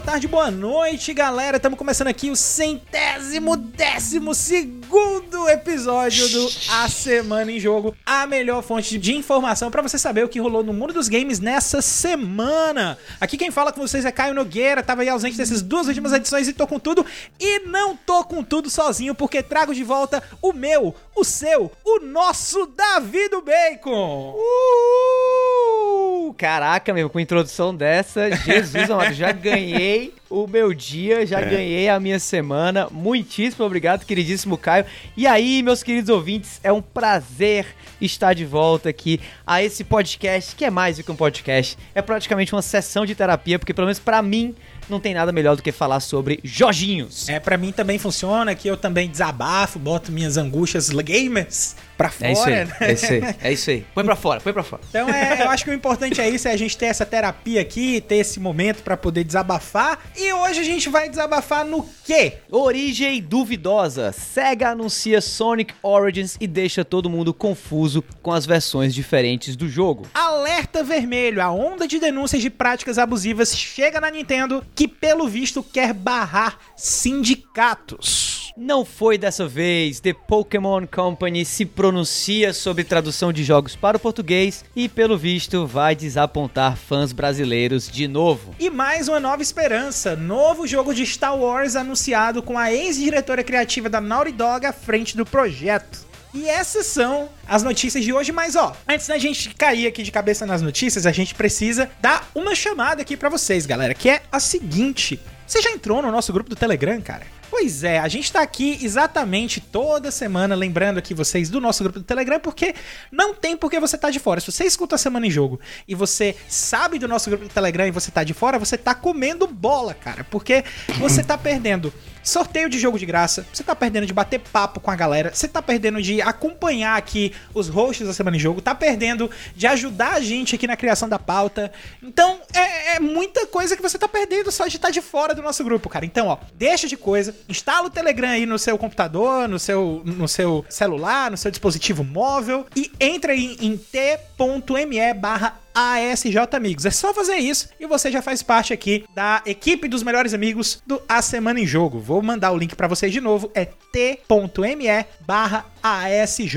boa tarde, boa noite, galera. Estamos começando aqui o centésimo décimo segundo episódio do A Semana em Jogo, a melhor fonte de informação para você saber o que rolou no mundo dos games nessa semana. Aqui quem fala com vocês é Caio Nogueira, tava aí ausente dessas duas últimas edições e tô com tudo. E não tô com tudo sozinho, porque trago de volta o meu, o seu, o nosso Davi do Bacon. Uh! Caraca, meu, com introdução dessa, Jesus amado, já ganhei o meu dia, já é. ganhei a minha semana. Muitíssimo obrigado, queridíssimo Caio. E aí, meus queridos ouvintes, é um prazer estar de volta aqui a esse podcast, que é mais do que um podcast, é praticamente uma sessão de terapia, porque pelo menos para mim não tem nada melhor do que falar sobre Jorginhos. É, para mim também funciona, que eu também desabafo, boto minhas angústias gamers pra fora, é isso aí, né? É isso aí, é isso aí. Põe pra fora, põe pra fora. Então é, eu acho que o importante é isso, é a gente ter essa terapia aqui, ter esse momento para poder desabafar. E hoje a gente vai desabafar no quê? Origem duvidosa. Sega anuncia Sonic Origins e deixa todo mundo confuso com as versões diferentes do jogo. Alerta vermelho, a onda de denúncias de práticas abusivas chega na Nintendo, que pelo visto quer barrar sindicatos. Não foi dessa vez. The Pokémon Company se pronuncia sobre tradução de jogos para o português e, pelo visto, vai desapontar fãs brasileiros de novo. E mais uma nova esperança: novo jogo de Star Wars anunciado com a ex-diretora criativa da Naughty Dog à frente do projeto. E essas são as notícias de hoje, mas ó, antes da gente cair aqui de cabeça nas notícias, a gente precisa dar uma chamada aqui para vocês, galera, que é a seguinte: você já entrou no nosso grupo do Telegram, cara? Pois é, a gente tá aqui exatamente toda semana lembrando aqui vocês do nosso grupo do Telegram, porque não tem por que você tá de fora. Se você escuta a Semana em Jogo e você sabe do nosso grupo do Telegram e você tá de fora, você tá comendo bola, cara, porque você tá perdendo sorteio de jogo de graça, você tá perdendo de bater papo com a galera, você tá perdendo de acompanhar aqui os hosts da Semana em Jogo, tá perdendo de ajudar a gente aqui na criação da pauta. Então, é, é muita coisa que você tá perdendo só de estar tá de fora do nosso grupo, cara. Então, ó, deixa de coisa, instala o Telegram aí no seu computador, no seu, no seu celular, no seu dispositivo móvel. E entra aí em t.me ASJ Amigos. É só fazer isso e você já faz parte aqui da equipe dos melhores amigos do A Semana em Jogo. Vou mandar o link para vocês de novo, é t.me barra ASJ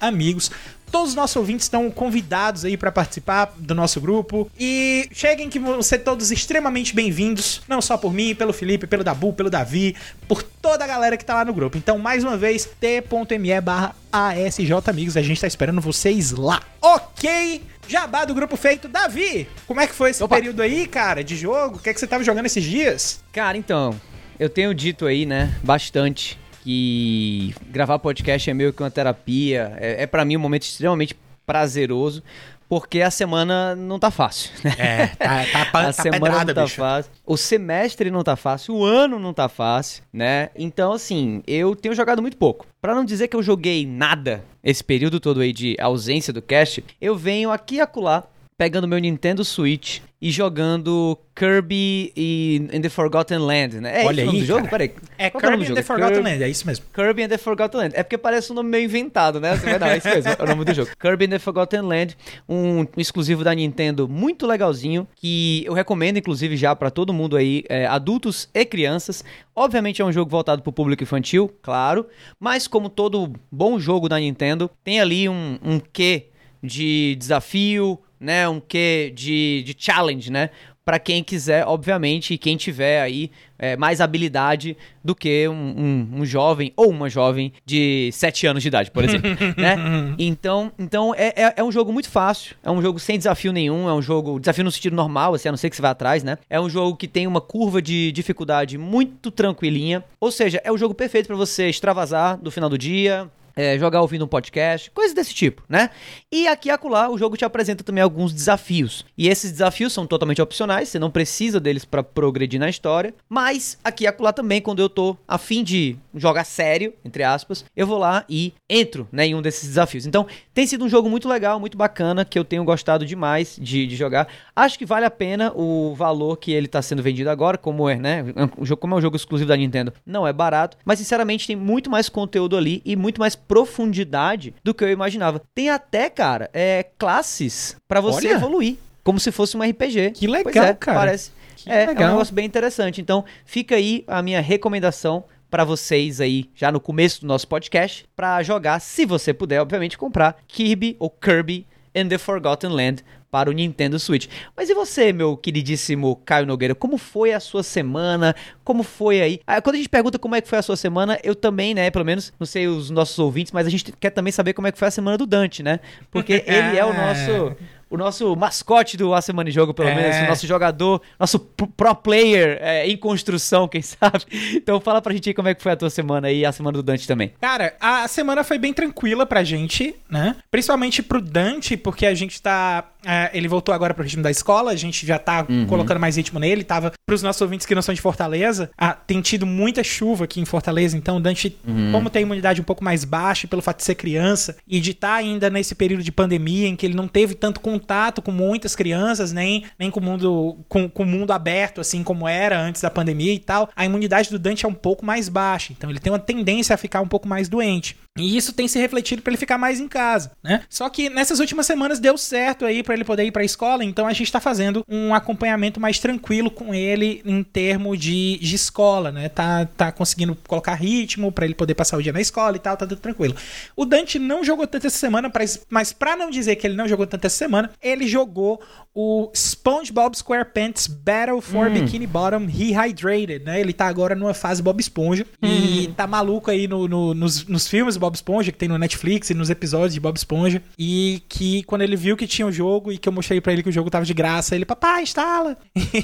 Amigos. Todos os nossos ouvintes estão convidados aí para participar do nosso grupo. E cheguem que vão ser todos extremamente bem-vindos, não só por mim, pelo Felipe, pelo Dabu, pelo Davi, por toda a galera que tá lá no grupo. Então, mais uma vez, t.me barra ASJ Amigos. A gente tá esperando vocês lá. Ok? Jabá do grupo feito. Davi, como é que foi esse Opa. período aí, cara, de jogo? O que é que você tava jogando esses dias? Cara, então, eu tenho dito aí, né, bastante que gravar podcast é meio que uma terapia. É, é para mim um momento extremamente prazeroso, porque a semana não tá fácil. Né? É, tá, tá, tá a semana pedrada, não tá bicho. fácil. O semestre não tá fácil, o ano não tá fácil, né? Então, assim, eu tenho jogado muito pouco. Para não dizer que eu joguei nada esse período todo aí de ausência do cast, eu venho aqui e acolá pegando meu Nintendo Switch e jogando Kirby e in the Forgotten Land, né? É Olha isso o nome do jogo? Peraí. É, é Kirby and the Forgotten Kirby, Land, é isso mesmo. Kirby and the Forgotten Land. É porque parece um nome meio inventado, né? Você vai dar, é isso mesmo, é o nome do jogo. Kirby and the Forgotten Land, um, um exclusivo da Nintendo muito legalzinho, que eu recomendo, inclusive, já para todo mundo aí, é, adultos e crianças. Obviamente é um jogo voltado pro público infantil, claro, mas como todo bom jogo da Nintendo, tem ali um, um quê de desafio, né? Um quê de, de challenge, né? Para quem quiser, obviamente, e quem tiver aí é, mais habilidade do que um, um, um, jovem ou uma jovem de 7 anos de idade, por exemplo. né? Então, então é, é, é, um jogo muito fácil, é um jogo sem desafio nenhum, é um jogo, desafio no sentido normal, assim, a não ser que você vá atrás, né? É um jogo que tem uma curva de dificuldade muito tranquilinha, ou seja, é o jogo perfeito para você extravasar do final do dia, é, jogar ouvindo um podcast, coisas desse tipo, né? E aqui e acolá o jogo te apresenta também alguns desafios. E esses desafios são totalmente opcionais, você não precisa deles para progredir na história. Mas aqui e acolá também, quando eu tô a fim de jogar sério, entre aspas, eu vou lá e entro né, em um desses desafios. Então tem sido um jogo muito legal, muito bacana, que eu tenho gostado demais de, de jogar. Acho que vale a pena o valor que ele tá sendo vendido agora, como é, né? Como é um jogo exclusivo da Nintendo, não é barato. Mas sinceramente tem muito mais conteúdo ali e muito mais profundidade do que eu imaginava. Tem até, cara, é, classes para você Olha. evoluir. Como se fosse um RPG. Que legal, é, cara. Parece, É, é um negócio bem interessante. Então, fica aí a minha recomendação para vocês aí, já no começo do nosso podcast, para jogar, se você puder, obviamente, comprar Kirby ou Kirby and the Forgotten Land para o Nintendo Switch. Mas e você, meu queridíssimo Caio Nogueira, como foi a sua semana? Como foi aí? Ah, quando a gente pergunta como é que foi a sua semana, eu também, né, pelo menos, não sei os nossos ouvintes, mas a gente quer também saber como é que foi a semana do Dante, né? Porque ele é o nosso o nosso mascote do A Semana em Jogo, pelo é. menos, o nosso jogador, nosso pro player é, em construção, quem sabe. Então fala pra gente aí como é que foi a tua semana e a semana do Dante também. Cara, a semana foi bem tranquila pra gente, né? Principalmente pro Dante, porque a gente tá. É, ele voltou agora pro ritmo da escola, a gente já tá uhum. colocando mais ritmo nele. Tava. Pros nossos ouvintes que não são de Fortaleza, ah, tem tido muita chuva aqui em Fortaleza, então o Dante, uhum. como tem imunidade um pouco mais baixa, pelo fato de ser criança e de estar tá ainda nesse período de pandemia em que ele não teve tanto contato contato com muitas crianças, nem, nem com o mundo com, com o mundo aberto, assim como era antes da pandemia e tal, a imunidade do Dante é um pouco mais baixa. Então ele tem uma tendência a ficar um pouco mais doente. E isso tem se refletido para ele ficar mais em casa, né? Só que nessas últimas semanas deu certo aí para ele poder ir para a escola, então a gente está fazendo um acompanhamento mais tranquilo com ele em termos de, de escola, né? Tá, tá conseguindo colocar ritmo para ele poder passar o dia na escola e tal, tá tudo tranquilo. O Dante não jogou tanto essa semana, mas para não dizer que ele não jogou tanto essa semana, ele jogou o SpongeBob SquarePants Battle for hum. Bikini Bottom Rehydrated, né? Ele tá agora numa fase Bob Esponja hum. e tá maluco aí no, no, nos, nos filmes Bob Esponja, que tem no Netflix e nos episódios de Bob Esponja. E que quando ele viu que tinha o jogo e que eu mostrei para ele que o jogo tava de graça, ele, papai, instala.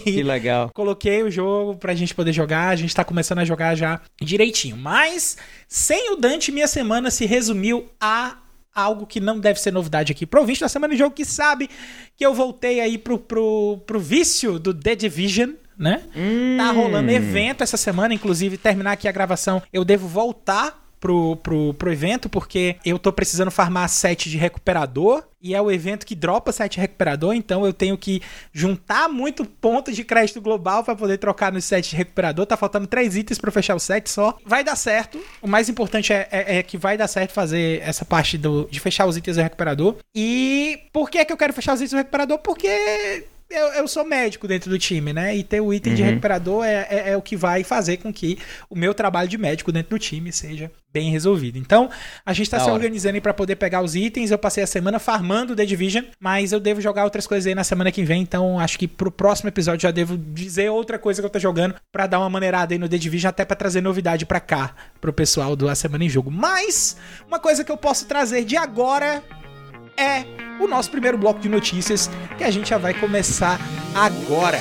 Que legal. Coloquei o jogo pra gente poder jogar, a gente tá começando a jogar já direitinho. Mas, sem o Dante, minha semana se resumiu a algo que não deve ser novidade aqui pro ouvinte da semana de jogo que sabe que eu voltei aí pro, pro, pro vício do The Division né? Hum. Tá rolando evento essa semana, inclusive terminar aqui a gravação, eu devo voltar pro, pro, pro evento, porque eu tô precisando farmar set de recuperador. E é o evento que dropa set de recuperador, então eu tenho que juntar muito ponto de crédito global para poder trocar no set de recuperador. Tá faltando três itens para fechar o set só. Vai dar certo. O mais importante é, é, é, que vai dar certo fazer essa parte do, de fechar os itens do recuperador. E por que, que eu quero fechar os itens do recuperador? Porque eu, eu, sou médico dentro do time, né? E ter o item uhum. de recuperador é, é, é, o que vai fazer com que o meu trabalho de médico dentro do time seja bem resolvido. Então, a gente está se hora. organizando para poder pegar os itens. Eu passei a semana farmando The Division, mas eu devo jogar outras coisas aí na semana que vem. Então, acho que pro próximo episódio já devo dizer outra coisa que eu tô jogando para dar uma maneirada aí no The Division, até para trazer novidade para cá, pro pessoal do A Semana em Jogo. Mas, uma coisa que eu posso trazer de agora é o nosso primeiro bloco de notícias que a gente já vai começar agora.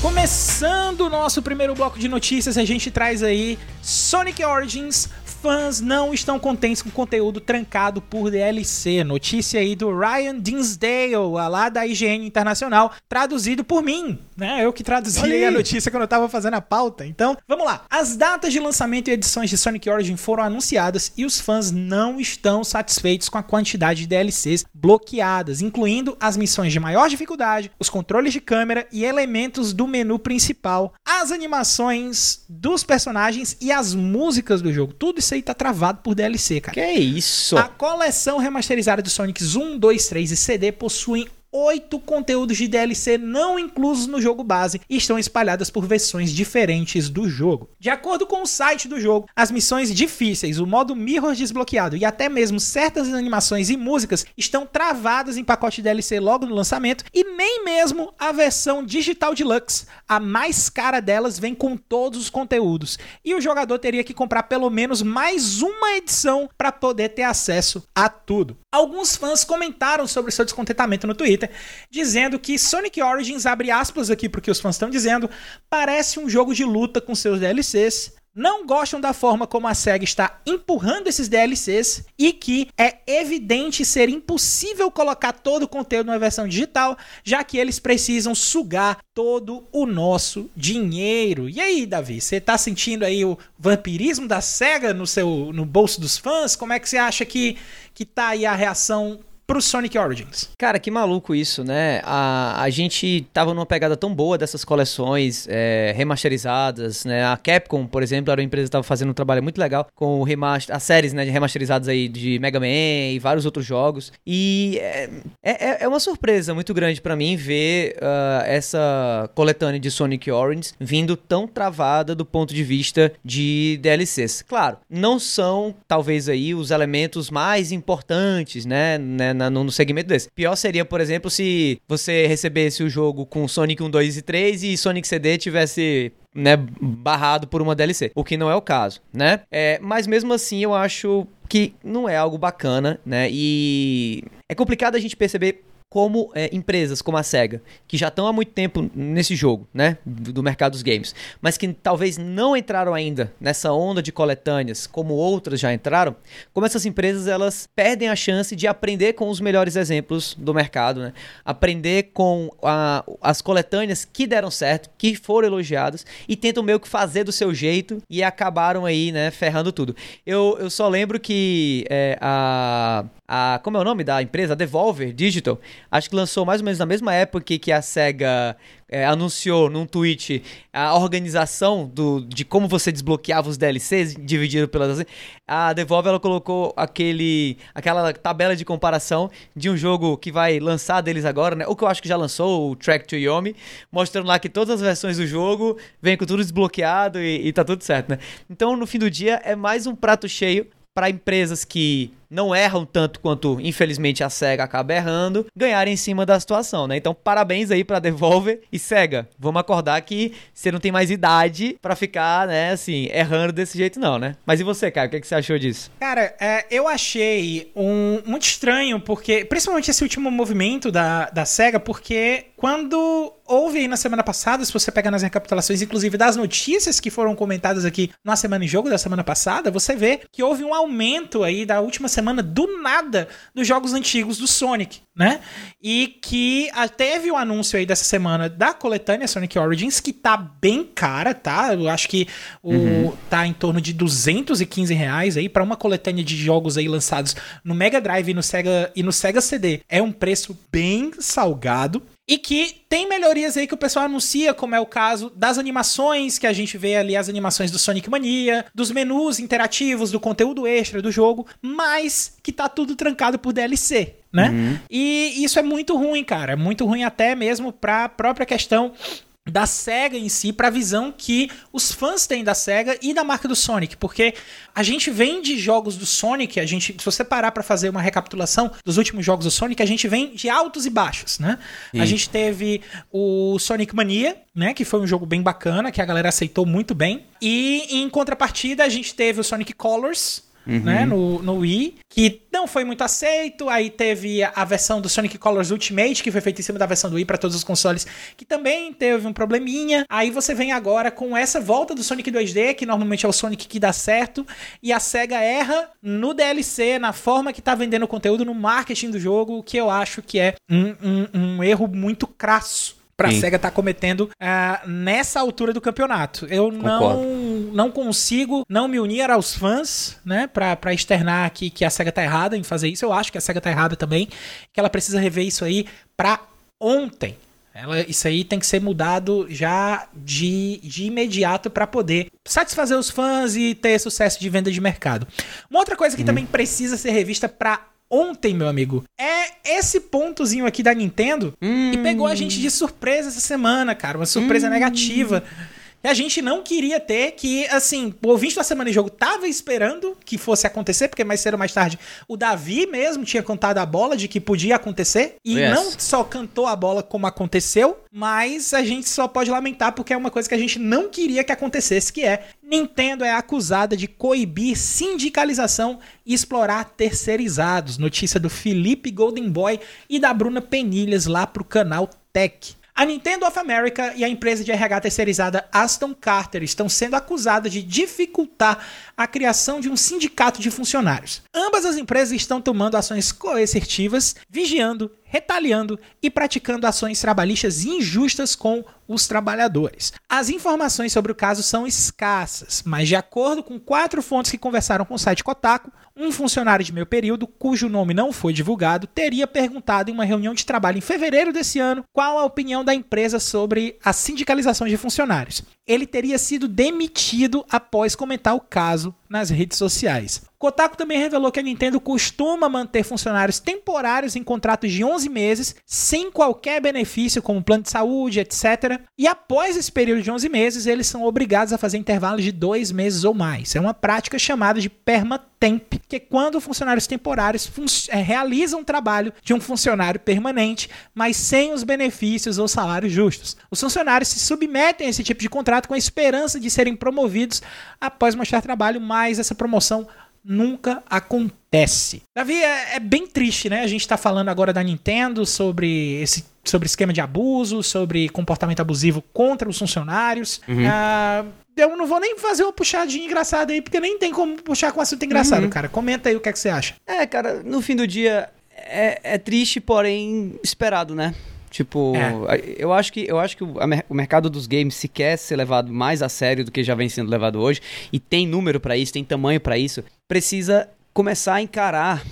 Começando o nosso primeiro bloco de notícias, a gente traz aí Sonic Origins fãs não estão contentes com o conteúdo trancado por DLC. Notícia aí do Ryan Dinsdale, lá da IGN Internacional, traduzido por mim, né? Eu que traduzi a notícia quando eu tava fazendo a pauta. Então, vamos lá. As datas de lançamento e edições de Sonic Origin foram anunciadas e os fãs não estão satisfeitos com a quantidade de DLCs bloqueadas, incluindo as missões de maior dificuldade, os controles de câmera e elementos do menu principal, as animações dos personagens e as músicas do jogo. Tudo aí tá travado por DLC, cara. Que isso? A coleção remasterizada de Sonic 1, 2, 3 e CD possuem oito conteúdos de DLC não inclusos no jogo base e estão espalhadas por versões diferentes do jogo. De acordo com o site do jogo, as missões difíceis, o modo Mirror desbloqueado e até mesmo certas animações e músicas estão travadas em pacote DLC logo no lançamento e nem mesmo a versão Digital Deluxe, a mais cara delas, vem com todos os conteúdos e o jogador teria que comprar pelo menos mais uma edição para poder ter acesso a tudo. Alguns fãs comentaram sobre seu descontentamento no Twitter Twitter, dizendo que Sonic Origins, abre aspas aqui porque os fãs estão dizendo, parece um jogo de luta com seus DLCs, não gostam da forma como a SEGA está empurrando esses DLCs e que é evidente ser impossível colocar todo o conteúdo numa versão digital, já que eles precisam sugar todo o nosso dinheiro. E aí, Davi, você está sentindo aí o vampirismo da SEGA no seu no bolso dos fãs? Como é que você acha que que tá aí a reação pro Sonic Origins. Cara, que maluco isso, né? A, a gente tava numa pegada tão boa dessas coleções é, remasterizadas, né? A Capcom, por exemplo, era uma empresa que tava fazendo um trabalho muito legal com o remaster, as séries, né, remasterizadas aí de Mega Man e vários outros jogos. E é, é, é uma surpresa muito grande para mim ver uh, essa coletânea de Sonic Origins vindo tão travada do ponto de vista de DLCs. Claro, não são talvez aí os elementos mais importantes, né, né no segmento desse. Pior seria, por exemplo, se você recebesse o jogo com Sonic 1, 2 e 3 e Sonic CD tivesse né, barrado por uma DLC, o que não é o caso, né? É, mas mesmo assim eu acho que não é algo bacana, né? E é complicado a gente perceber como é, empresas como a SEGA, que já estão há muito tempo nesse jogo, né, do, do, mercado dos games, mas que talvez não entraram ainda nessa onda de coletâneas, como outras já entraram, como essas empresas elas perdem a chance de aprender com os melhores exemplos do mercado, né, aprender com a, as coletâneas que deram certo, que foram elogiadas e tentam meio que fazer do seu jeito e acabaram aí, né, ferrando tudo. Eu, eu só lembro que é, a a como é o nome da empresa? A Devolver Digital. Acho que lançou mais ou menos na mesma época que a Sega é, anunciou num tweet a organização do, de como você desbloqueava os DLCs, dividido pelas. A Devolver ela colocou aquele, aquela tabela de comparação de um jogo que vai lançar deles agora, né? O que eu acho que já lançou, o Track to Yomi, mostrando lá que todas as versões do jogo vem com tudo desbloqueado e, e tá tudo certo, né? Então, no fim do dia, é mais um prato cheio para empresas que não erram tanto quanto, infelizmente, a SEGA acaba errando, ganharem em cima da situação, né? Então, parabéns aí pra Devolver e SEGA. Vamos acordar que você não tem mais idade para ficar, né, assim, errando desse jeito, não, né? Mas e você, cara? O que, que você achou disso? Cara, é, eu achei um muito estranho, porque, principalmente esse último movimento da, da SEGA, porque quando houve aí na semana passada, se você pegar nas recapitulações, inclusive das notícias que foram comentadas aqui na semana em jogo da semana passada, você vê que houve um aumento aí da última semana do nada dos jogos antigos do Sonic, né? E que teve o um anúncio aí dessa semana da coletânea Sonic Origins, que tá bem cara, tá? Eu acho que o, uhum. tá em torno de 215 reais aí para uma coletânea de jogos aí lançados no Mega Drive e no Sega, e no Sega CD. É um preço bem salgado. E que tem melhorias aí que o pessoal anuncia, como é o caso das animações, que a gente vê ali as animações do Sonic Mania, dos menus interativos, do conteúdo extra do jogo, mas que tá tudo trancado por DLC, né? Uhum. E isso é muito ruim, cara. É muito ruim até mesmo pra própria questão da SEGA em si, para a visão que os fãs têm da SEGA e da marca do Sonic, porque a gente vem de jogos do Sonic, a gente, se você parar para fazer uma recapitulação dos últimos jogos do Sonic, a gente vem de altos e baixos, né? Sim. A gente teve o Sonic Mania, né, que foi um jogo bem bacana, que a galera aceitou muito bem, e em contrapartida a gente teve o Sonic Colors, uhum. né, no, no Wii, que não foi muito aceito. Aí teve a versão do Sonic Colors Ultimate, que foi feita em cima da versão do Wii para todos os consoles, que também teve um probleminha. Aí você vem agora com essa volta do Sonic 2D, que normalmente é o Sonic que dá certo, e a SEGA erra no DLC, na forma que tá vendendo o conteúdo, no marketing do jogo, que eu acho que é um, um, um erro muito crasso pra Sim. SEGA estar tá cometendo uh, nessa altura do campeonato. Eu não, não consigo não me unir aos fãs, né, pra, pra externar aqui que a SEGA tá errada em fazer isso. Eu acho que a SEGA tá errada também, que ela precisa rever isso aí pra ontem. Ela, isso aí tem que ser mudado já de, de imediato para poder satisfazer os fãs e ter sucesso de venda de mercado. Uma outra coisa que uhum. também precisa ser revista para ontem, meu amigo, é esse pontozinho aqui da Nintendo hum. e pegou a gente de surpresa essa semana, cara. Uma surpresa hum. negativa que a gente não queria ter, que, assim, o ouvinte da Semana de Jogo tava esperando que fosse acontecer, porque mais cedo ou mais tarde o Davi mesmo tinha contado a bola de que podia acontecer, e yes. não só cantou a bola como aconteceu, mas a gente só pode lamentar porque é uma coisa que a gente não queria que acontecesse, que é Nintendo é acusada de coibir sindicalização e explorar terceirizados. Notícia do Felipe Golden Boy e da Bruna Penilhas lá pro canal Tech. A Nintendo of America e a empresa de RH terceirizada Aston Carter estão sendo acusadas de dificultar a criação de um sindicato de funcionários. Ambas as empresas estão tomando ações coercitivas, vigiando retaliando e praticando ações trabalhistas injustas com os trabalhadores. As informações sobre o caso são escassas, mas de acordo com quatro fontes que conversaram com o site Kotaku, um funcionário de meio período, cujo nome não foi divulgado, teria perguntado em uma reunião de trabalho em fevereiro desse ano qual a opinião da empresa sobre a sindicalização de funcionários. Ele teria sido demitido após comentar o caso nas redes sociais. Kotaku também revelou que a Nintendo costuma manter funcionários temporários em contratos de 11 meses, sem qualquer benefício, como plano de saúde, etc. E após esse período de 11 meses, eles são obrigados a fazer intervalos de dois meses ou mais. É uma prática chamada de permatemp, que é quando funcionários temporários é, realizam o trabalho de um funcionário permanente, mas sem os benefícios ou salários justos. Os funcionários se submetem a esse tipo de contrato com a esperança de serem promovidos após mostrar trabalho, mas essa promoção nunca acontece. Davi, é, é, bem triste, né? A gente tá falando agora da Nintendo sobre esse sobre esquema de abuso, sobre comportamento abusivo contra os funcionários. Uhum. Ah, eu não vou nem fazer uma puxadinha engraçada aí, porque nem tem como puxar com assunto engraçado, uhum. cara. Comenta aí o que, é que você acha. É, cara, no fim do dia é, é triste, porém esperado, né? Tipo, é. eu acho que, eu acho que o, mercado dos games, se quer ser levado mais a sério do que já vem sendo levado hoje, e tem número para isso, tem tamanho para isso, precisa começar a encarar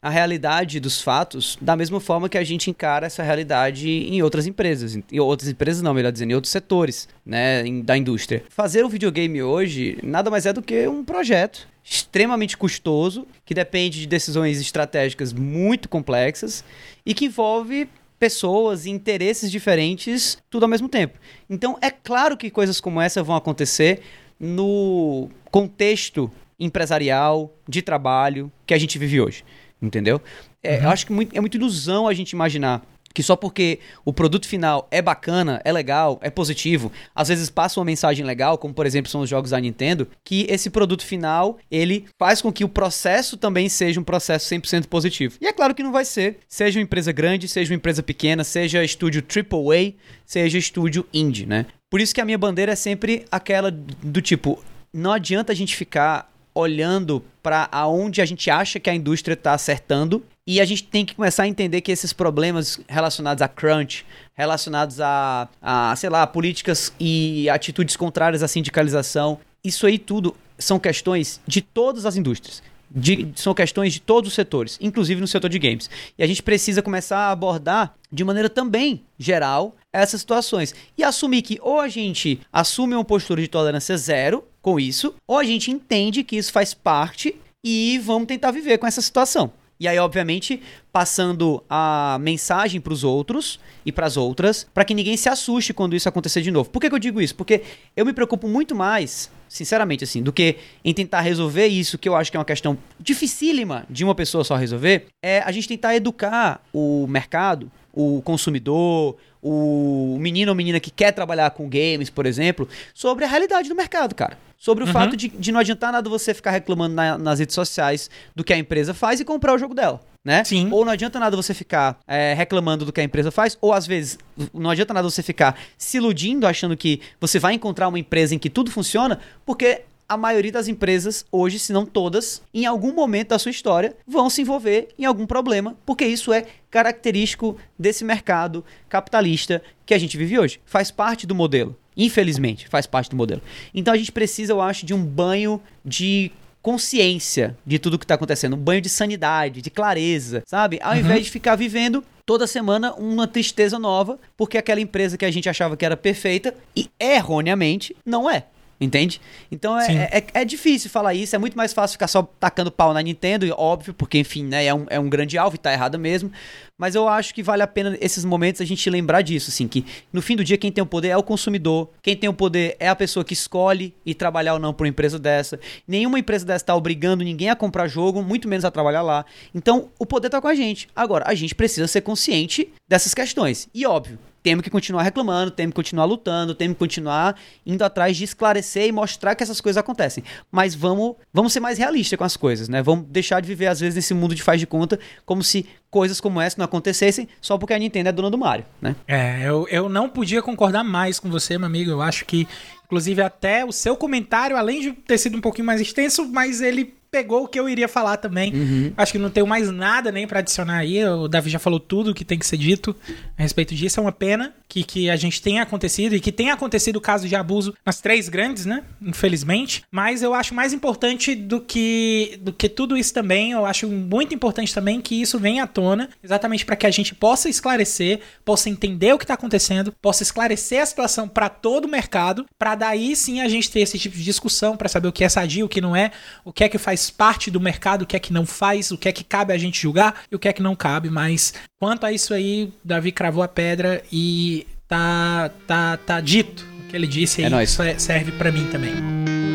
a realidade dos fatos da mesma forma que a gente encara essa realidade em outras empresas. Em outras empresas não, melhor dizendo, em outros setores né, da indústria. Fazer um videogame hoje nada mais é do que um projeto extremamente custoso, que depende de decisões estratégicas muito complexas e que envolve pessoas e interesses diferentes tudo ao mesmo tempo. Então é claro que coisas como essa vão acontecer no contexto empresarial, de trabalho que a gente vive hoje. Entendeu? É, uhum. Eu acho que muito, é muito ilusão a gente imaginar que só porque o produto final é bacana, é legal, é positivo, às vezes passa uma mensagem legal, como por exemplo são os jogos da Nintendo, que esse produto final, ele faz com que o processo também seja um processo 100% positivo. E é claro que não vai ser, seja uma empresa grande, seja uma empresa pequena, seja estúdio AAA, seja estúdio indie, né? Por isso que a minha bandeira é sempre aquela do tipo, não adianta a gente ficar olhando para aonde a gente acha que a indústria está acertando e a gente tem que começar a entender que esses problemas relacionados a crunch, relacionados a, a sei lá, políticas e atitudes contrárias à sindicalização, isso aí tudo são questões de todas as indústrias. De, são questões de todos os setores, inclusive no setor de games. E a gente precisa começar a abordar de maneira também geral essas situações e assumir que ou a gente assume uma postura de tolerância zero com isso, ou a gente entende que isso faz parte e vamos tentar viver com essa situação. E aí, obviamente, passando a mensagem para os outros e para as outras, para que ninguém se assuste quando isso acontecer de novo. Por que, que, eu digo isso? Porque eu me preocupo muito mais, sinceramente, assim, do que em tentar resolver isso, que eu acho que é uma questão dificílima de uma pessoa só resolver, é a gente tentar educar o mercado, o consumidor, o menino ou menina que quer trabalhar com games, por exemplo, sobre a realidade do mercado, cara. Sobre o uhum. fato de, de, não adiantar nada você ficar reclamando na, nas redes sociais do que a empresa faz e comprar o jogo dela. Né? Sim. Ou não adianta nada você ficar é, reclamando do que a empresa faz, ou às vezes não adianta nada você ficar se iludindo, achando que você vai encontrar uma empresa em que tudo funciona, porque a maioria das empresas, hoje, se não todas, em algum momento da sua história, vão se envolver em algum problema, porque isso é característico desse mercado capitalista que a gente vive hoje. Faz parte do modelo. Infelizmente, faz parte do modelo. Então a gente precisa, eu acho, de um banho de consciência de tudo que está acontecendo, um banho de sanidade, de clareza, sabe? Ao uhum. invés de ficar vivendo toda semana uma tristeza nova, porque aquela empresa que a gente achava que era perfeita e erroneamente não é. Entende? Então é, é, é, difícil falar isso, é muito mais fácil ficar só tacando pau na Nintendo, óbvio, porque enfim, né, é um, é um grande alvo e tá errado mesmo. Mas eu acho que vale a pena esses momentos a gente lembrar disso, assim, que no fim do dia quem tem o poder é o consumidor, quem tem o poder é a pessoa que escolhe ir trabalhar ou não para uma empresa dessa. Nenhuma empresa dessa está obrigando ninguém a comprar jogo, muito menos a trabalhar lá. Então o poder tá com a gente. Agora, a gente precisa ser consciente dessas questões. E óbvio, temos que continuar reclamando, temos que continuar lutando, temos que continuar indo atrás de esclarecer e mostrar que essas coisas acontecem. Mas vamos, vamos ser mais realistas com as coisas, né? Vamos deixar de viver, às vezes, nesse mundo de faz de conta, como se coisas como essa não acontecessem só porque a Nintendo é dona do Mario, né? É, eu, eu não podia concordar mais com você, meu amigo. Eu acho que, inclusive, até o seu comentário, além de ter sido um pouquinho mais extenso, mas ele pegou o que eu iria falar também. Uhum. Acho que não tenho mais nada nem pra adicionar aí. O Davi já falou tudo que tem que ser dito a respeito disso. É uma pena que, que a gente tenha acontecido e que tenha acontecido o caso de abuso nas três grandes, né? Infelizmente. Mas eu acho mais importante do que, do que tudo isso também. Eu acho muito importante também que isso venha à tona, exatamente para que a gente possa esclarecer, possa entender o que tá acontecendo, possa esclarecer a situação para todo o mercado, para daí sim a gente ter esse tipo de discussão para saber o que é sadio, o que não é, o que é que faz parte do mercado, o que é que não faz, o que é que cabe a gente julgar e o que é que não cabe. Mas quanto a isso aí, Davi cravou a pedra e tá tá tá dito o que ele disse É aí isso é- serve para mim também.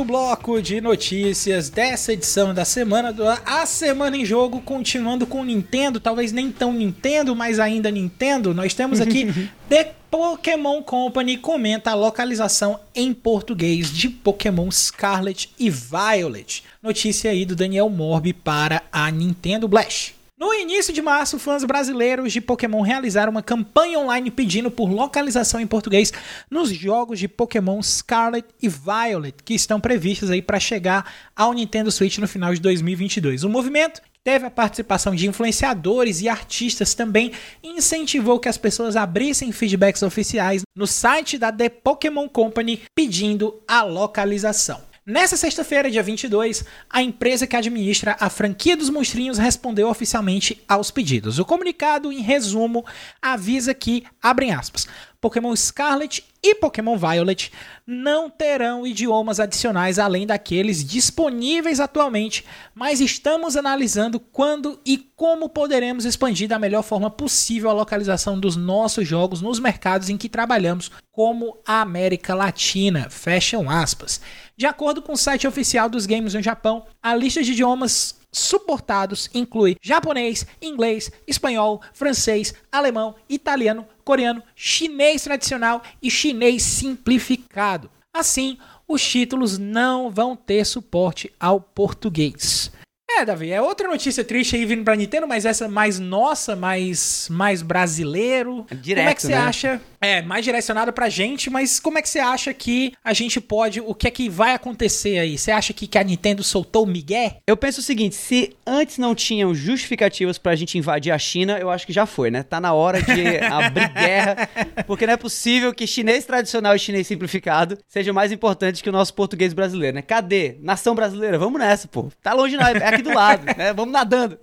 Segundo bloco de notícias dessa edição da semana do A Semana em Jogo, continuando com Nintendo, talvez nem tão Nintendo, mas ainda Nintendo. Nós temos aqui The Pokémon Company comenta a localização em português de Pokémon Scarlet e Violet. Notícia aí do Daniel Morbi para a Nintendo Blast. No início de março, fãs brasileiros de Pokémon realizaram uma campanha online pedindo por localização em português nos jogos de Pokémon Scarlet e Violet, que estão previstos aí para chegar ao Nintendo Switch no final de 2022. O movimento teve a participação de influenciadores e artistas também incentivou que as pessoas abrissem feedbacks oficiais no site da The Pokémon Company pedindo a localização. Nessa sexta-feira, dia 22, a empresa que administra a franquia dos monstrinhos respondeu oficialmente aos pedidos. O comunicado, em resumo, avisa que, abrem aspas, Pokémon Scarlet e Pokémon Violet não terão idiomas adicionais além daqueles disponíveis atualmente, mas estamos analisando quando e como poderemos expandir da melhor forma possível a localização dos nossos jogos nos mercados em que trabalhamos, como a América Latina. Fecham aspas. De acordo com o site oficial dos games no Japão, a lista de idiomas suportados inclui japonês, inglês, espanhol, francês, alemão, italiano, coreano, chinês tradicional e chinês simplificado. Assim, os títulos não vão ter suporte ao português. É, Davi, é outra notícia triste aí vindo pra Nintendo, mas essa mais nossa, mais, mais brasileiro. Direto, como é que você né? acha? É, mais direcionado pra gente, mas como é que você acha que a gente pode, o que é que vai acontecer aí? Você acha que, que a Nintendo soltou o migué? Eu penso o seguinte, se antes não tinham justificativas pra gente invadir a China, eu acho que já foi, né? Tá na hora de abrir guerra, porque não é possível que chinês tradicional e chinês simplificado sejam mais importantes que o nosso português brasileiro, né? Cadê? Nação brasileira, vamos nessa, pô. Tá longe não, é aqui do lado, né? Vamos nadando.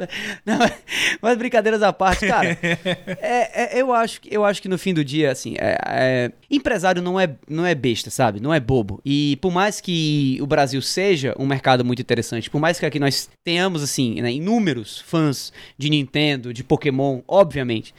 Não, mas, brincadeiras à parte, cara. é- é- eu, acho, eu acho que no fim do dia, assim, é- é, empresário não é, não é besta, sabe? Não é bobo. E por mais que o Brasil seja um mercado muito interessante, por mais que aqui nós tenhamos, assim, né, inúmeros fãs de Nintendo, de Pokémon, obviamente,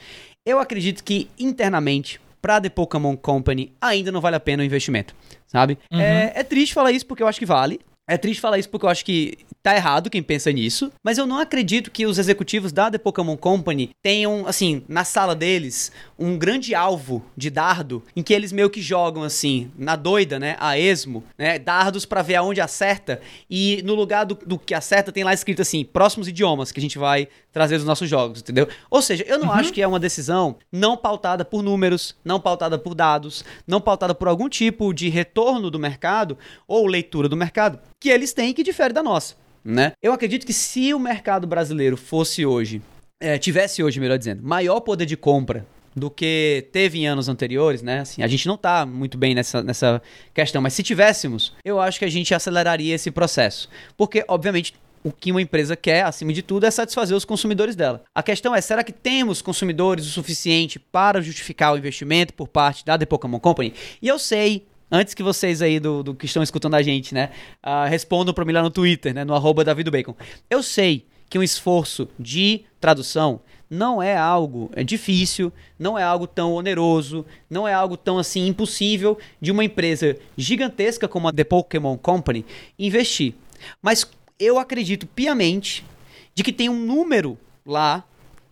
eu acredito que internamente, pra The Pokémon Company, ainda não vale a pena o investimento, sabe? É, é triste falar isso porque eu acho que vale. É triste falar isso porque eu acho que tá errado quem pensa nisso, mas eu não acredito que os executivos da The Pokémon Company tenham, assim, na sala deles, um grande alvo de dardo em que eles meio que jogam, assim, na doida, né, a esmo, né, dardos pra ver aonde acerta e no lugar do, do que acerta tem lá escrito assim, próximos idiomas que a gente vai trazer dos nossos jogos, entendeu? Ou seja, eu não acho que é uma decisão não pautada por números, não pautada por dados, não pautada por algum tipo de retorno do mercado ou leitura do mercado que eles têm que difere da nossa, né? Eu acredito que se o mercado brasileiro fosse hoje, é, tivesse hoje, melhor dizendo, maior poder de compra do que teve em anos anteriores, né? Assim, a gente não tá muito bem nessa, nessa questão, mas se tivéssemos, eu acho que a gente aceleraria esse processo. Porque, obviamente, o que uma empresa quer, acima de tudo, é satisfazer os consumidores dela. A questão é, será que temos consumidores o suficiente para justificar o investimento por parte da The Pokémon Company? E eu sei, antes que vocês aí do, do que estão escutando a gente, né, ah, respondam para mim lá no Twitter, né, no arroba davidobacon. Eu sei que um esforço de tradução não é algo é difícil, não é algo tão oneroso, não é algo tão assim impossível de uma empresa gigantesca como a The Pokémon Company investir. Mas eu acredito piamente de que tem um número lá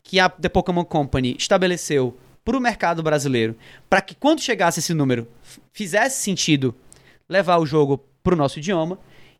que a The Pokémon Company estabeleceu para o mercado brasileiro, para que quando chegasse esse número fizesse sentido levar o jogo pro nosso idioma.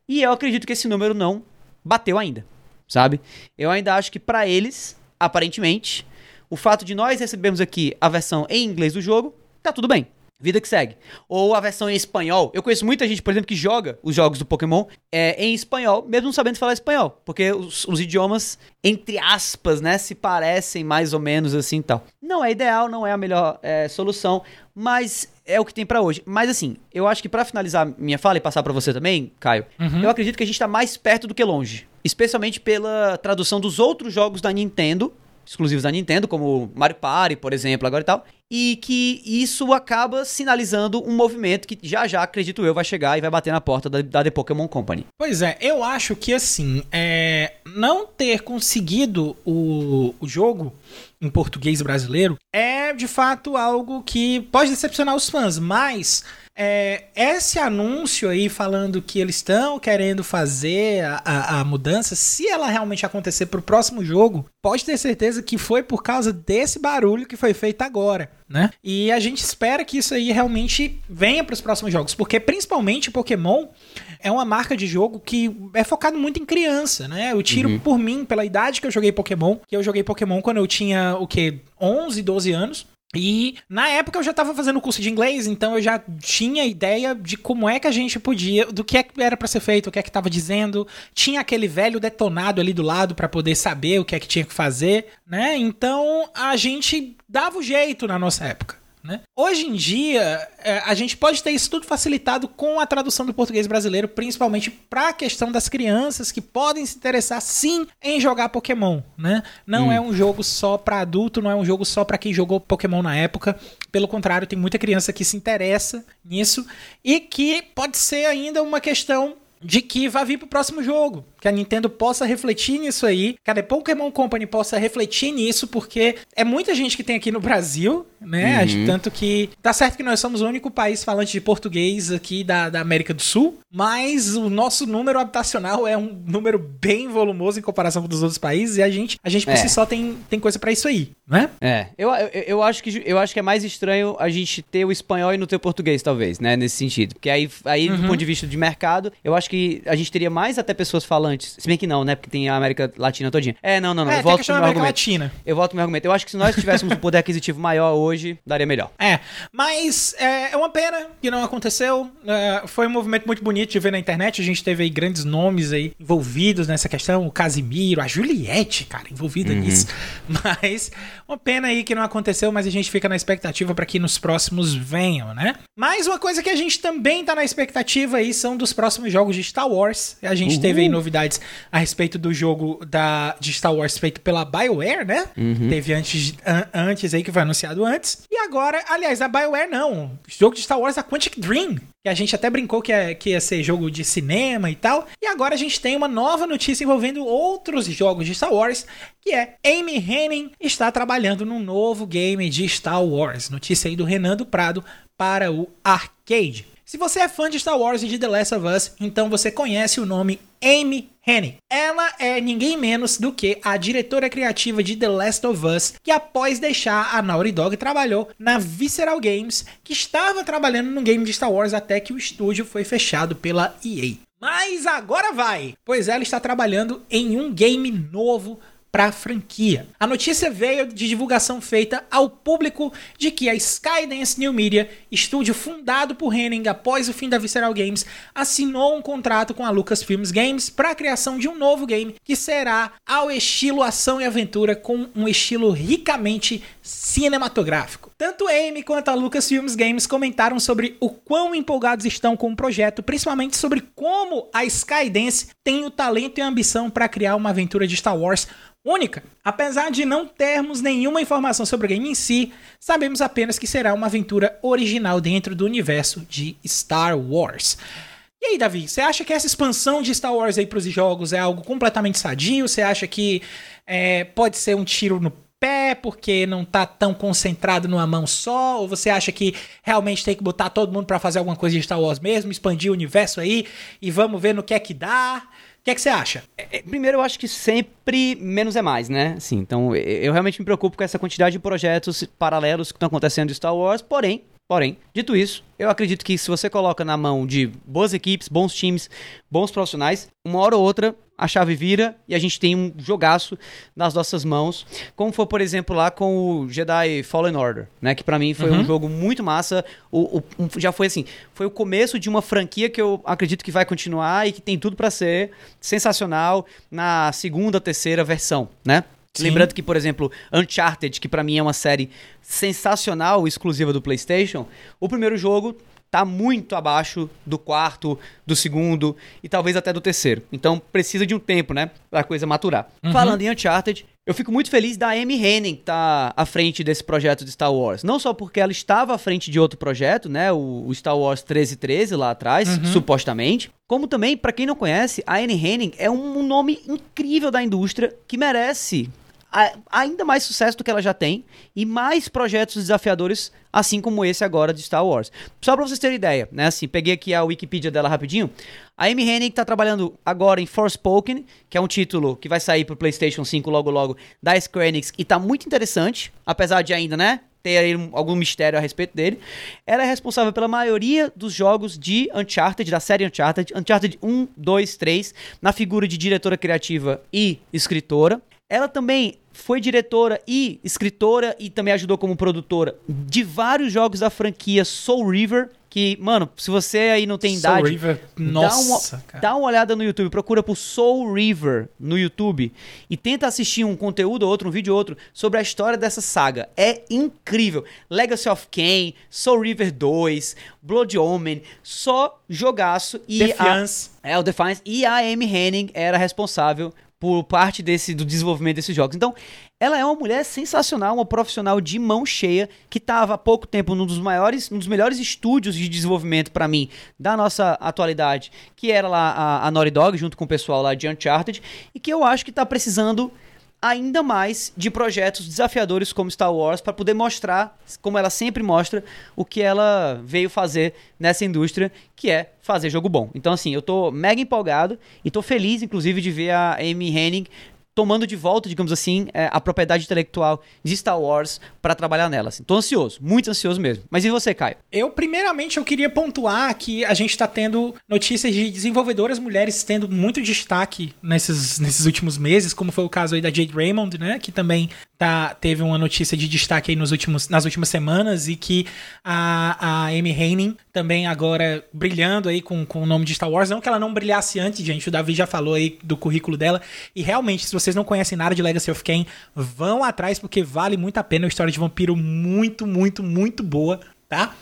E eu acredito que esse número não bateu ainda, sabe? Eu ainda acho que para eles, aparentemente, o fato de nós recebermos aqui a versão em inglês do jogo, tá tudo bem. Vida que segue. Ou a versão em espanhol. Eu conheço muita gente, por exemplo, que joga os jogos do Pokémon é, em espanhol, mesmo não sabendo falar espanhol. Porque os, os, idiomas, entre aspas, né, se parecem mais ou menos assim e tal. Não é ideal, não é a melhor é, solução, mas é o que tem para hoje. Mas assim, eu acho que para finalizar minha fala e passar para você também, Caio, uhum. eu acredito que a gente tá mais perto do que longe. Especialmente pela tradução dos outros jogos da Nintendo exclusivos da Nintendo, como Mario Party, por exemplo, agora e tal. E que isso acaba sinalizando um movimento que já já, acredito eu, vai chegar e vai bater na porta da, da The Pokémon Company. Pois é, eu acho que assim, é, não ter conseguido o, o jogo em português brasileiro é de fato algo que pode decepcionar os fãs, mas é, esse anúncio aí falando que eles estão querendo fazer a, a, a, mudança, se ela realmente acontecer pro próximo jogo, pode ter certeza que foi por causa desse barulho que foi feito agora, né? E a gente espera que isso aí realmente venha para os próximos jogos, porque principalmente Pokémon é uma marca de jogo que é focado muito em criança, né? Eu tiro uhum. por mim, pela idade que eu joguei Pokémon, que eu joguei Pokémon quando eu tinha o que 11, 12 anos. E na época eu já estava fazendo curso de inglês, então eu já tinha ideia de como é que a gente podia, do que é que era para ser feito, o que é que estava dizendo. Tinha aquele velho detonado ali do lado para poder saber o que é que tinha que fazer, né? Então a gente dava o jeito na nossa época. Né? Hoje em dia, é, a gente pode ter isso tudo facilitado com a tradução do português brasileiro, principalmente para a questão das crianças que podem se interessar sim em jogar Pokémon. Né? Não hum. é um jogo só para adulto, não é um jogo só para quem jogou Pokémon na época. Pelo contrário, tem muita criança que se interessa nisso e que pode ser ainda uma questão de que vai vir pro próximo jogo. Que a Nintendo possa refletir nisso aí, que a Pokémon Company possa refletir nisso, porque é muita gente que tem aqui no Brasil, né? Uhum. Tanto que tá certo que nós somos o único país falante de português aqui da, da América do Sul, mas o nosso número habitacional é um número bem volumoso em comparação com os outros países, e a gente, a gente por é. si só tem, tem coisa para isso aí, né? É, eu, eu, eu, acho que, eu acho que é mais estranho a gente ter o espanhol e não ter o português, talvez, né? Nesse sentido. Porque aí, aí uhum. do ponto de vista de mercado, eu acho que a gente teria mais até pessoas Se bem que não, né? Porque tem a América Latina todinha. É, não, não, não. É, eu volto pro meu argumento. Latina. Eu volto pro meu argumento. Eu acho que se nós tivéssemos um poder aquisitivo maior hoje, daria melhor. É, mas é, é uma pena que não aconteceu. É, foi um movimento muito bonito de ver na internet. A gente teve aí grandes nomes aí envolvidos nessa questão. O Casimiro, a Juliette, cara, envolvida uhum. nisso. Mas uma pena aí que não aconteceu, mas a gente fica na expectativa para que nos próximos venham, né? Mais uma coisa que a gente também tá na expectativa aí são dos próximos jogos de Star Wars. A gente teve aí novidades a respeito do jogo da, de Star Wars feito pela BioWare, né? Uhum. Teve antes, an, antes aí, que foi anunciado antes. E agora, aliás, a BioWare não. O jogo de Star Wars da Quantic Dream, que a gente até brincou que ia, que ia ser jogo de cinema e tal. E agora a gente tem uma nova notícia envolvendo outros jogos de Star Wars, que é Amy Henning está trabalhando num novo game de Star Wars. Notícia aí do Renan do Prado para o arcade. Se você é fã de Star Wars e de The Last of Us, então você conhece o nome Amy Hennig. Ela é ninguém menos do que a diretora criativa de The Last of Us, que após deixar a Naughty Dog trabalhou na Visceral Games, que estava trabalhando no game de Star Wars até que o estúdio foi fechado pela EA. Mas agora vai, pois ela está trabalhando em um game novo para a franquia. A notícia veio de divulgação feita ao público de que a Skydance New Media, estúdio fundado por Henning após o fim da Visceral Games, assinou um contrato com a Lucasfilms Games para a criação de um novo game que será ao estilo ação e aventura com um estilo ricamente cinematográfico. Tanto Amy quanto a Lucasfilms Games comentaram sobre o quão empolgados estão com o projeto, principalmente sobre como a Skydance tem o talento e a ambição para criar uma aventura de Star Wars única. Apesar de não termos nenhuma informação sobre o game em si, sabemos apenas que será uma aventura original dentro do universo de Star Wars. E aí, Davi, você acha que essa expansão de Star Wars aí para os jogos é algo completamente sadio? Você acha que é, pode ser um tiro no pé porque não tá tão concentrado numa mão só? Ou você acha que realmente tem que botar todo mundo para fazer alguma coisa de Star Wars mesmo, expandir o universo aí e vamos ver no que é que dá? que é que você acha? É, é, primeiro, eu acho que sempre menos é mais, né? Assim, então, eu realmente me preocupo com essa quantidade de projetos paralelos que estão acontecendo em Star Wars, porém, Porém, dito isso, eu acredito que se você coloca na mão de boas equipes, bons times, bons profissionais, uma hora ou outra a chave vira e a gente tem um jogaço nas nossas mãos, como foi, por exemplo, lá com o Jedi Fallen Order, né, que para mim foi uhum. um jogo muito massa, o, o, já foi assim, foi o começo de uma franquia que eu acredito que vai continuar e que tem tudo para ser sensacional na segunda, terceira versão, né? Sim. Lembrando que, por exemplo, Uncharted, que para mim é uma série sensacional, exclusiva do PlayStation, o primeiro jogo tá muito abaixo do quarto, do segundo e talvez até do terceiro. Então precisa de um tempo, né, pra coisa maturar. Uhum. Falando em Uncharted, eu fico muito feliz da Amy Henning tá à frente desse projeto de Star Wars. Não só porque ela estava à frente de outro projeto, né, o, o Star Wars 1313 lá atrás, uhum. supostamente, como também, para quem não conhece, a Anne Henning é um nome incrível da indústria que merece ainda mais sucesso do que ela já tem e mais projetos desafiadores, assim como esse agora de Star Wars. Só pra vocês terem ideia, né? Assim, peguei aqui a Wikipedia dela rapidinho. A Amy Hennig tá trabalhando agora em Forspoken, que é um título que vai sair pro PlayStation 5 logo logo da Square Enix e tá muito interessante, apesar de ainda, né? ter aí algum mistério a respeito dele. Ela é responsável pela maioria dos jogos de Uncharted, da série Uncharted, Uncharted 1, 2, 3, na figura de diretora criativa e escritora. Ela também foi diretora e escritora e também ajudou como produtora de vários jogos da franquia Soul River. Que, mano, se você aí não tem Soul idade, River, nossa, dá, uma, dá uma olhada no YouTube, procura por Soul River no YouTube e tenta assistir um conteúdo ou outro, um vídeo ou outro sobre a história dessa saga. É incrível. Legacy of Kain, Soul River 2, Blood Omen, só jogaço e Defiance. A, é o Defiance e a Amy Henning era responsável por parte desse do desenvolvimento desses jogos. Então, ela é uma mulher sensacional, uma profissional de mão cheia que estava há pouco tempo num dos maiores, num dos melhores estúdios de desenvolvimento para mim da nossa atualidade, que era lá a, a Naughty Dog junto com o pessoal lá de Uncharted e que eu acho que está precisando ainda mais de projetos desafiadores como Star Wars para poder mostrar, como ela sempre mostra, o que ela veio fazer nessa indústria, que é fazer jogo bom. Então assim, eu tô mega empolgado e tô feliz inclusive de ver a Amy Henning tomando de volta, digamos assim, é, a propriedade intelectual de Star Wars para trabalhar nela. Assim. Tô ansioso, muito ansioso mesmo. Mas e você, Caio? Eu, primeiramente, eu queria pontuar que a gente está tendo notícias de desenvolvedoras mulheres tendo muito destaque nesses, nesses últimos meses, como foi o caso aí da Jade Raymond, né? Que também tá, teve uma notícia de destaque aí nos últimos, nas últimas semanas e que a, a Amy Henning também agora brilhando aí com, com o nome de Star Wars. Não que ela não brilhasse antes, gente. O Davi já falou aí do currículo dela. E realmente, se vocês não conhecem nada de Legacy of Kain, vão atrás porque vale muito a pena. Uma história de vampiro muito, muito, muito boa, tá?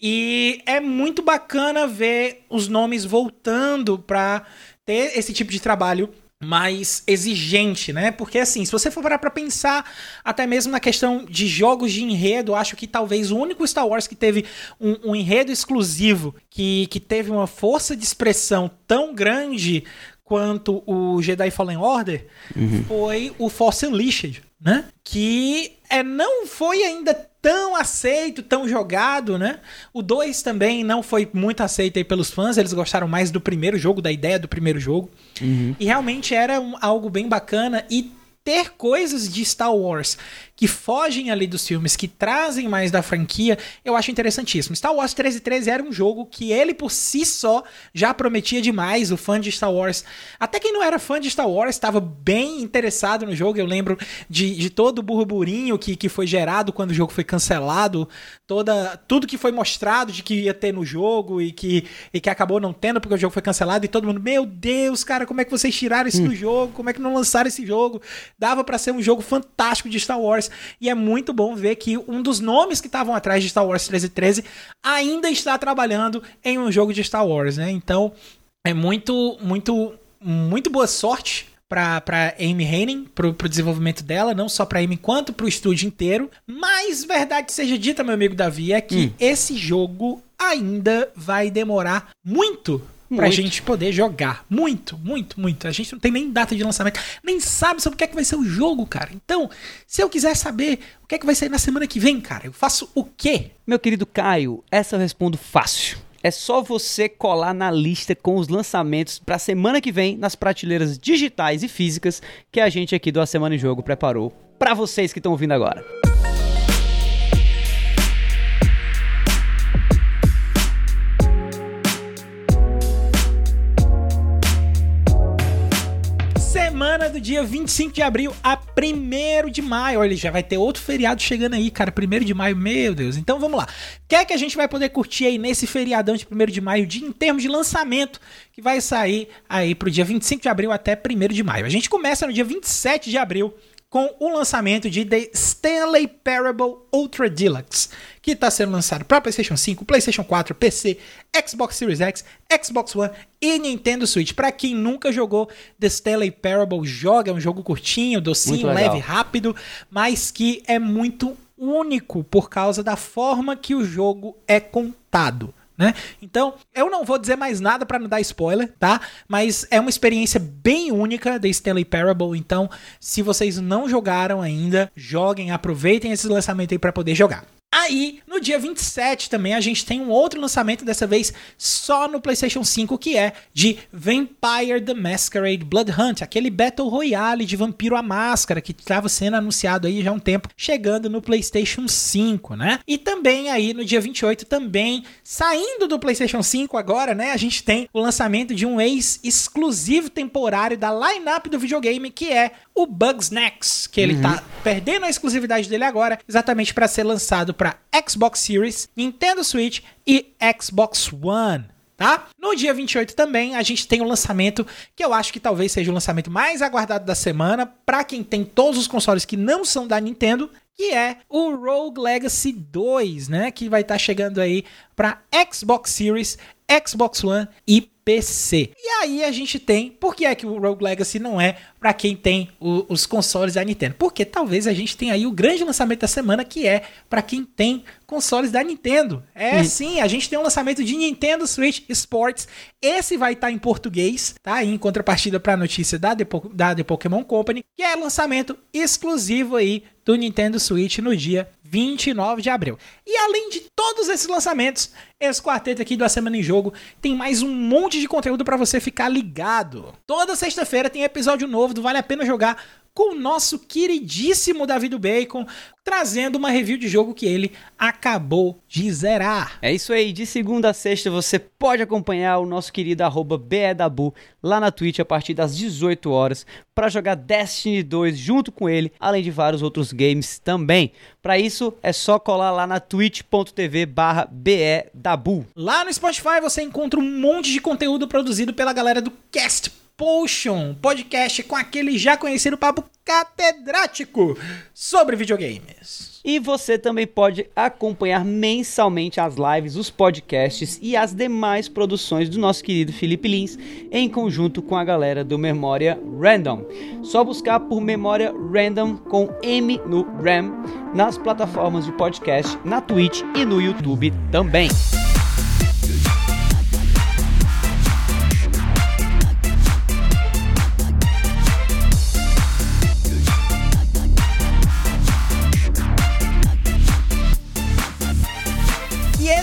E é muito bacana ver os nomes voltando pra ter esse tipo de trabalho mais exigente, né? Porque assim, se você for parar pra pensar, até mesmo na questão de jogos de enredo, acho que talvez o único Star Wars que teve um, um enredo exclusivo, que, que teve uma força de expressão tão grande quanto o Jedi Fallen Order, uhum. foi o Force Unleashed, né? Que é, não foi ainda tão aceito, tão jogado, né? O 2 também não foi muito aceito aí pelos fãs, eles gostaram mais do primeiro jogo, da ideia do primeiro jogo. Uhum. E realmente era um, algo bem bacana e ter coisas de Star Wars que fogem ali dos filmes, que trazem mais da franquia, eu acho interessantíssimo. Star Wars 1313 era um jogo que ele por si só já prometia demais, o fã de Star Wars. Até quem não era fã de Star Wars estava bem interessado no jogo. Eu lembro de, de todo o burburinho que, que foi gerado quando o jogo foi cancelado, toda tudo que foi mostrado de que ia ter no jogo e que, e que acabou não tendo porque o jogo foi cancelado e todo mundo, meu Deus, cara, como é que vocês tiraram isso hum. do jogo? Como é que não lançaram esse jogo? Dava para ser um jogo fantástico de Star Wars. E é muito bom ver que um dos nomes que estavam atrás de Star Wars 1313 ainda está trabalhando em um jogo de Star Wars, né? Então, é muito, muito, muito boa sorte para Amy Henning, para o desenvolvimento dela, não só para Amy, quanto para o estúdio inteiro. Mas, verdade seja dita, meu amigo Davi, é que hum. esse jogo ainda vai demorar muito pra gente poder jogar. Muito, muito, muito. A gente não tem nem data de lançamento, nem sabe sobre o que é que vai ser o jogo, cara. Então, se eu quiser saber o que é que vai sair na semana que vem, cara, eu faço o quê? Meu querido Caio, essa eu respondo fácil. É só você colar na lista com os lançamentos para semana que vem nas prateleiras digitais e físicas que a gente aqui do A Semana em Jogo preparou para vocês que estão ouvindo agora. Dia 25 de abril a 1 de maio. Olha, já vai ter outro feriado chegando aí, cara. 1 de maio, meu Deus. Então vamos lá. O que é que a gente vai poder curtir aí nesse feriadão de 1 de maio, de, em termos de lançamento, que vai sair aí pro dia 25 de abril até 1 de maio? A gente começa no dia 27 de abril com o lançamento de The Stanley Parable Ultra Deluxe, que está sendo lançado para PlayStation 5, PlayStation 4, PC, Xbox Series X, Xbox One e Nintendo Switch. Para quem nunca jogou The Stanley Parable, joga, é um jogo curtinho, docinho, leve, rápido, mas que é muito único por causa da forma que o jogo é contado né? Então, eu não vou dizer mais nada para não dar spoiler, tá? Mas é uma experiência bem única da Stanley Parable, então, se vocês não jogaram ainda, joguem, aproveitem esse lançamento aí para poder jogar. Aí, no dia 27 também, a gente tem um outro lançamento, dessa vez só no PlayStation 5, que é de Vampire the Masquerade Blood Hunt, aquele Battle Royale de Vampiro à Máscara que estava sendo anunciado aí já há um tempo, chegando no PlayStation 5, né? E também aí no dia 28, também saindo do PlayStation 5 agora, né? A gente tem o lançamento de um ex-exclusivo temporário da lineup do videogame, que é o Bugsnax, que ele uhum. tá perdendo a exclusividade dele agora, exatamente para ser lançado para Xbox Series, Nintendo Switch e Xbox One. Tá? No dia 28 também a gente tem um lançamento que eu acho que talvez seja o lançamento mais aguardado da semana para quem tem todos os consoles que não são da Nintendo, que é o Rogue Legacy 2, né, que vai estar tá chegando aí para Xbox Series, Xbox One e PC. E aí a gente tem, por que é que o Rogue Legacy não é para quem tem o, os consoles da Nintendo? Porque talvez a gente tenha aí o grande lançamento da semana que é para quem tem consoles da Nintendo. É hum. sim, a gente tem um lançamento de Nintendo Switch Sports. Esse vai estar tá em português, tá? Em contrapartida para a notícia da The, da The Pokémon Company, que é lançamento exclusivo aí do Nintendo Switch no dia 29 de abril. E além de todos esses lançamentos, esse quarteto aqui do A Semana em Jogo tem mais um monte de conteúdo para você ficar ligado. Toda sexta-feira tem episódio novo do Vale a Pena Jogar com o nosso queridíssimo Davi do Bacon, trazendo uma review de jogo que ele acabou de zerar. É isso aí, de segunda a sexta você pode acompanhar o nosso querido arroba BEDabu lá na Twitch a partir das 18 horas para jogar Destiny 2 junto com ele, além de vários outros games também. Para isso é só colar lá na twitch.tv barra. Lá no Spotify você encontra um monte de conteúdo produzido pela galera do Cast Potion, podcast com aquele já conhecido papo catedrático sobre videogames. E você também pode acompanhar mensalmente as lives, os podcasts e as demais produções do nosso querido Felipe Lins em conjunto com a galera do Memória Random. Só buscar por Memória Random com M no RAM nas plataformas de podcast, na Twitch e no YouTube também.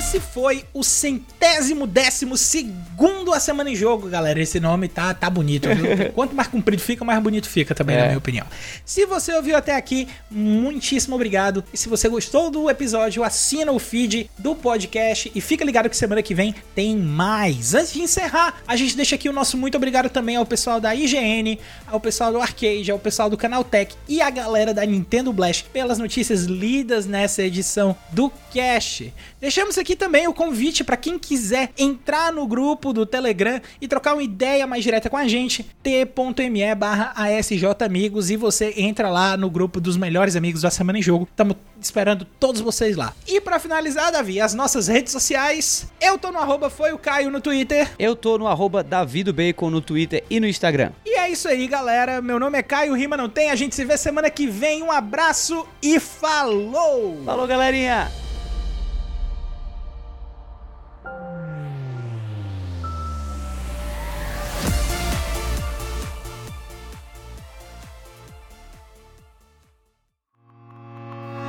Esse foi o centésimo décimo segundo A Semana em Jogo, galera. Esse nome tá, tá bonito, viu? Quanto mais comprido fica, mais bonito fica também, é. na minha opinião. Se você ouviu até aqui, muitíssimo obrigado. E se você gostou do episódio, assina o feed do podcast e fica ligado que semana que vem tem mais. Antes de encerrar, a gente deixa aqui o nosso muito obrigado também ao pessoal da IGN, ao pessoal do Arcade, ao pessoal do Canaltech e a galera da Nintendo Blast pelas notícias lidas nessa edição do Cash. Deixamos aqui também o convite para quem quiser entrar no grupo do Telegram e trocar uma ideia mais direta com a gente, t.me barra amigos e você entra lá no grupo dos melhores amigos da Semana em Jogo. Estamos esperando todos vocês lá. E para finalizar, Davi, as nossas redes sociais, eu tô no arroba foi o Caio no Twitter. Eu tô no arroba Bacon no Twitter e no Instagram. E é isso aí, galera. Meu nome é Caio, rima não tem. A gente se vê semana que vem. Um abraço e falou! Falou, galerinha!